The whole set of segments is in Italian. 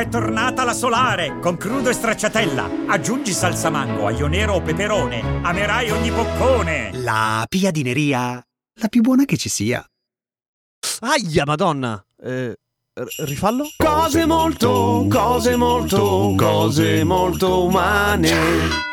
È tornata la solare con crudo e stracciatella. Aggiungi salsa mango, aglio nero o peperone. Amerai ogni boccone. La piadineria, la più buona che ci sia. Aia, madonna! Eh, rifallo? Cose molto, cose molto, cose molto umane.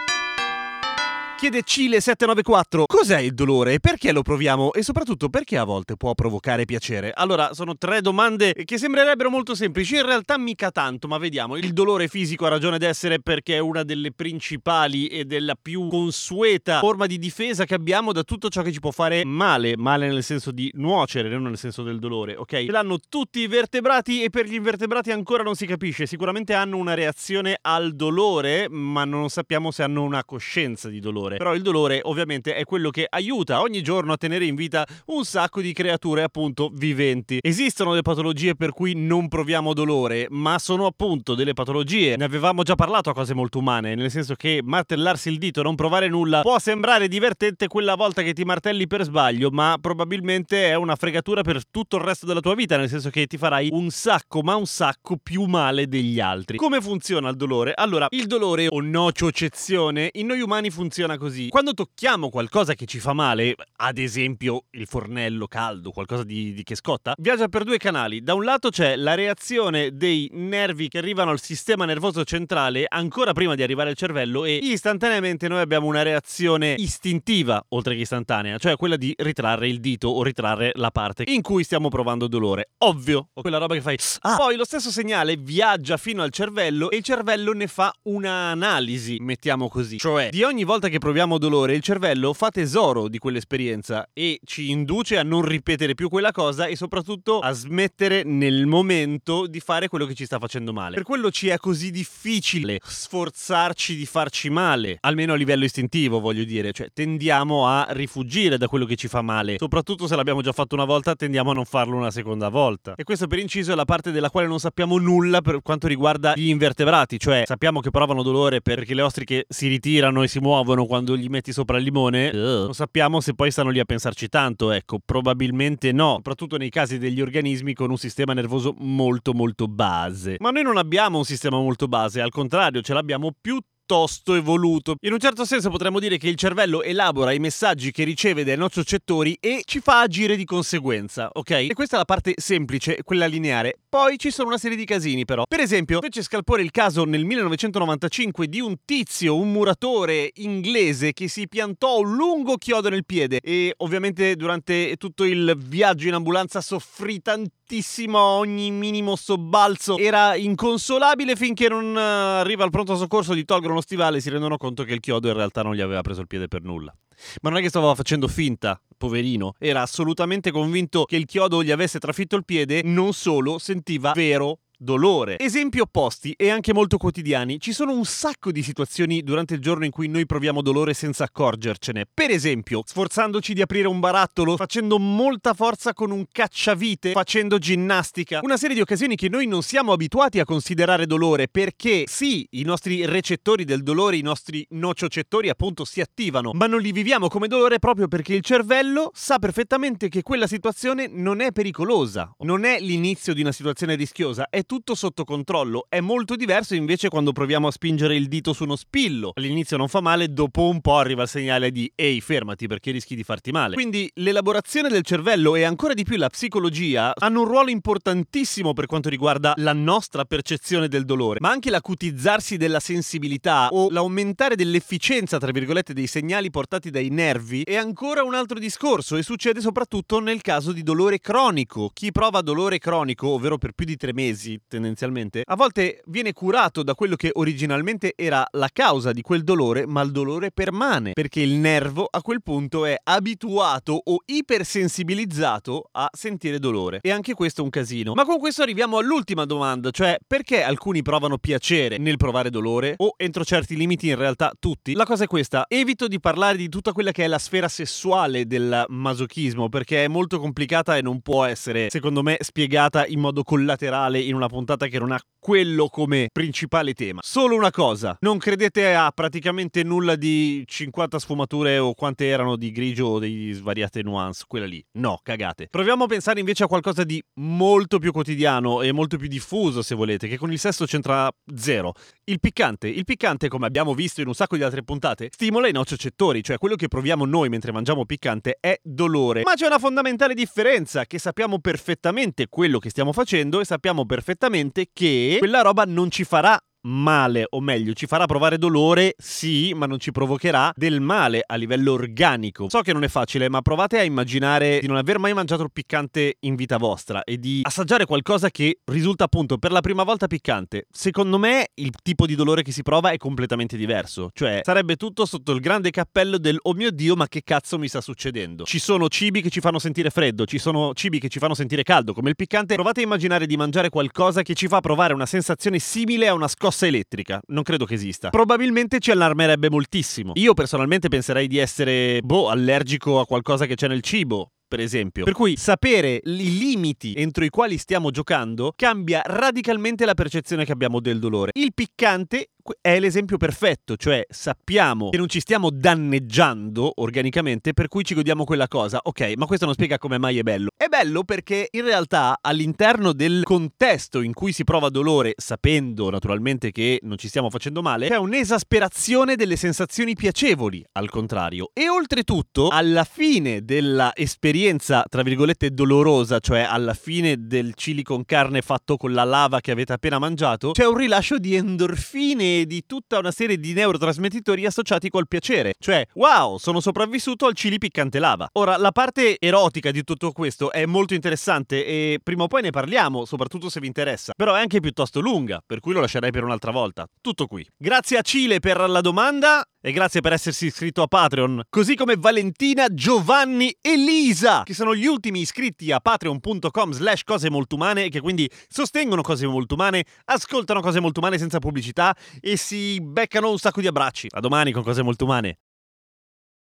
Chiede Cile794 Cos'è il dolore e perché lo proviamo e soprattutto perché a volte può provocare piacere? Allora, sono tre domande che sembrerebbero molto semplici, in realtà mica tanto, ma vediamo. Il dolore fisico ha ragione d'essere perché è una delle principali e della più consueta forma di difesa che abbiamo da tutto ciò che ci può fare male, male nel senso di nuocere, non nel senso del dolore, ok? Ce l'hanno tutti i vertebrati e per gli invertebrati ancora non si capisce, sicuramente hanno una reazione al dolore, ma non sappiamo se hanno una coscienza di dolore. Però il dolore ovviamente è quello che aiuta ogni giorno a tenere in vita un sacco di creature appunto viventi. Esistono le patologie per cui non proviamo dolore, ma sono appunto delle patologie. Ne avevamo già parlato a cose molto umane, nel senso che martellarsi il dito e non provare nulla può sembrare divertente quella volta che ti martelli per sbaglio, ma probabilmente è una fregatura per tutto il resto della tua vita, nel senso che ti farai un sacco, ma un sacco più male degli altri. Come funziona il dolore? Allora, il dolore o nociocezione in noi umani funziona così. Quando tocchiamo qualcosa che ci fa male, ad esempio il fornello caldo, qualcosa di, di che scotta, viaggia per due canali. Da un lato c'è la reazione dei nervi che arrivano al sistema nervoso centrale ancora prima di arrivare al cervello e istantaneamente noi abbiamo una reazione istintiva, oltre che istantanea, cioè quella di ritrarre il dito o ritrarre la parte in cui stiamo provando dolore. Ovvio, o quella roba che fai. Ah. Poi lo stesso segnale viaggia fino al cervello e il cervello ne fa un'analisi, mettiamo così. Cioè, di ogni volta che proviamo dolore, il cervello fa tesoro di quell'esperienza e ci induce a non ripetere più quella cosa e soprattutto a smettere nel momento di fare quello che ci sta facendo male. Per quello ci è così difficile sforzarci di farci male, almeno a livello istintivo, voglio dire, cioè tendiamo a rifugire da quello che ci fa male, soprattutto se l'abbiamo già fatto una volta, tendiamo a non farlo una seconda volta. E questo per inciso è la parte della quale non sappiamo nulla per quanto riguarda gli invertebrati, cioè sappiamo che provano dolore perché le ostriche si ritirano e si muovono quando gli metti sopra il limone. Non sappiamo se poi stanno lì a pensarci tanto, ecco, probabilmente no, soprattutto nei casi degli organismi con un sistema nervoso molto molto base. Ma noi non abbiamo un sistema molto base, al contrario, ce l'abbiamo più piuttosto evoluto. In un certo senso potremmo dire che il cervello elabora i messaggi che riceve dai nostri accettori e ci fa agire di conseguenza, ok? E questa è la parte semplice, quella lineare. Poi ci sono una serie di casini però. Per esempio, fece scalpore il caso nel 1995 di un tizio, un muratore inglese che si piantò un lungo chiodo nel piede e ovviamente durante tutto il viaggio in ambulanza soffrì tantissimo ogni minimo sobbalzo. Era inconsolabile finché non uh, arriva al pronto soccorso di tolgono lo stivale si rendono conto che il chiodo in realtà non gli aveva preso il piede per nulla. Ma non è che stava facendo finta, poverino, era assolutamente convinto che il chiodo gli avesse trafitto il piede, non solo sentiva vero dolore. Esempi opposti e anche molto quotidiani, ci sono un sacco di situazioni durante il giorno in cui noi proviamo dolore senza accorgercene. Per esempio, sforzandoci di aprire un barattolo, facendo molta forza con un cacciavite, facendo ginnastica. Una serie di occasioni che noi non siamo abituati a considerare dolore perché sì, i nostri recettori del dolore, i nostri nociocettori appunto si attivano, ma non li viviamo come dolore proprio perché il cervello sa perfettamente che quella situazione non è pericolosa, non è l'inizio di una situazione rischiosa, è tutto sotto controllo. È molto diverso invece quando proviamo a spingere il dito su uno spillo. All'inizio non fa male, dopo un po' arriva il segnale di ehi, fermati perché rischi di farti male. Quindi l'elaborazione del cervello e ancora di più la psicologia hanno un ruolo importantissimo per quanto riguarda la nostra percezione del dolore, ma anche l'acutizzarsi della sensibilità o l'aumentare dell'efficienza, tra virgolette, dei segnali portati dai nervi è ancora un altro discorso e succede soprattutto nel caso di dolore cronico. Chi prova dolore cronico, ovvero per più di tre mesi, tendenzialmente, a volte viene curato da quello che originalmente era la causa di quel dolore, ma il dolore permane, perché il nervo a quel punto è abituato o ipersensibilizzato a sentire dolore. E anche questo è un casino. Ma con questo arriviamo all'ultima domanda, cioè perché alcuni provano piacere nel provare dolore o entro certi limiti in realtà tutti? La cosa è questa, evito di parlare di tutta quella che è la sfera sessuale del masochismo perché è molto complicata e non può essere, secondo me, spiegata in modo collaterale in una puntata che non ha quello come principale tema. Solo una cosa, non credete a praticamente nulla di 50 sfumature o quante erano di grigio o di svariate nuance, quella lì. No, cagate. Proviamo a pensare invece a qualcosa di molto più quotidiano e molto più diffuso, se volete, che con il sesso c'entra zero. Il piccante. Il piccante, come abbiamo visto in un sacco di altre puntate, stimola i nocciocettori, cioè quello che proviamo noi mentre mangiamo piccante è dolore. Ma c'è una fondamentale differenza, che sappiamo perfettamente quello che stiamo facendo e sappiamo perfettamente che quella roba non ci farà male, o meglio, ci farà provare dolore, sì, ma non ci provocherà del male a livello organico. So che non è facile, ma provate a immaginare di non aver mai mangiato il piccante in vita vostra e di assaggiare qualcosa che risulta appunto per la prima volta piccante. Secondo me il tipo di dolore che si prova è completamente diverso, cioè sarebbe tutto sotto il grande cappello del oh mio dio, ma che cazzo mi sta succedendo? Ci sono cibi che ci fanno sentire freddo, ci sono cibi che ci fanno sentire caldo, come il piccante. Provate a immaginare di mangiare qualcosa che ci fa provare una sensazione simile a una scossa elettrica. Non credo che esista. Probabilmente ci allarmerebbe moltissimo. Io personalmente penserei di essere, boh, allergico a qualcosa che c'è nel cibo per esempio. Per cui sapere i limiti entro i quali stiamo giocando cambia radicalmente la percezione che abbiamo del dolore. Il piccante è l'esempio perfetto, cioè sappiamo che non ci stiamo danneggiando organicamente, per cui ci godiamo quella cosa. Ok, ma questo non spiega come mai è bello. È bello perché in realtà all'interno del contesto in cui si prova dolore, sapendo naturalmente che non ci stiamo facendo male, c'è un'esasperazione delle sensazioni piacevoli, al contrario. E oltretutto, alla fine della esperienza, tra virgolette, dolorosa, cioè alla fine del chili con carne fatto con la lava che avete appena mangiato, c'è un rilascio di endorfine di tutta una serie di neurotrasmettitori associati col piacere. Cioè, wow, sono sopravvissuto al chili piccante lava. Ora, la parte erotica di tutto questo è molto interessante e prima o poi ne parliamo, soprattutto se vi interessa. Però è anche piuttosto lunga, per cui lo lascerei per un'altra volta. Tutto qui. Grazie a Cile per la domanda e grazie per essersi iscritto a Patreon, così come Valentina, Giovanni e Lisa, che sono gli ultimi iscritti a patreon.com slash cose molto umane e che quindi sostengono cose molto umane, ascoltano cose molto umane senza pubblicità e si beccano un sacco di abbracci. A domani con cose molto umane.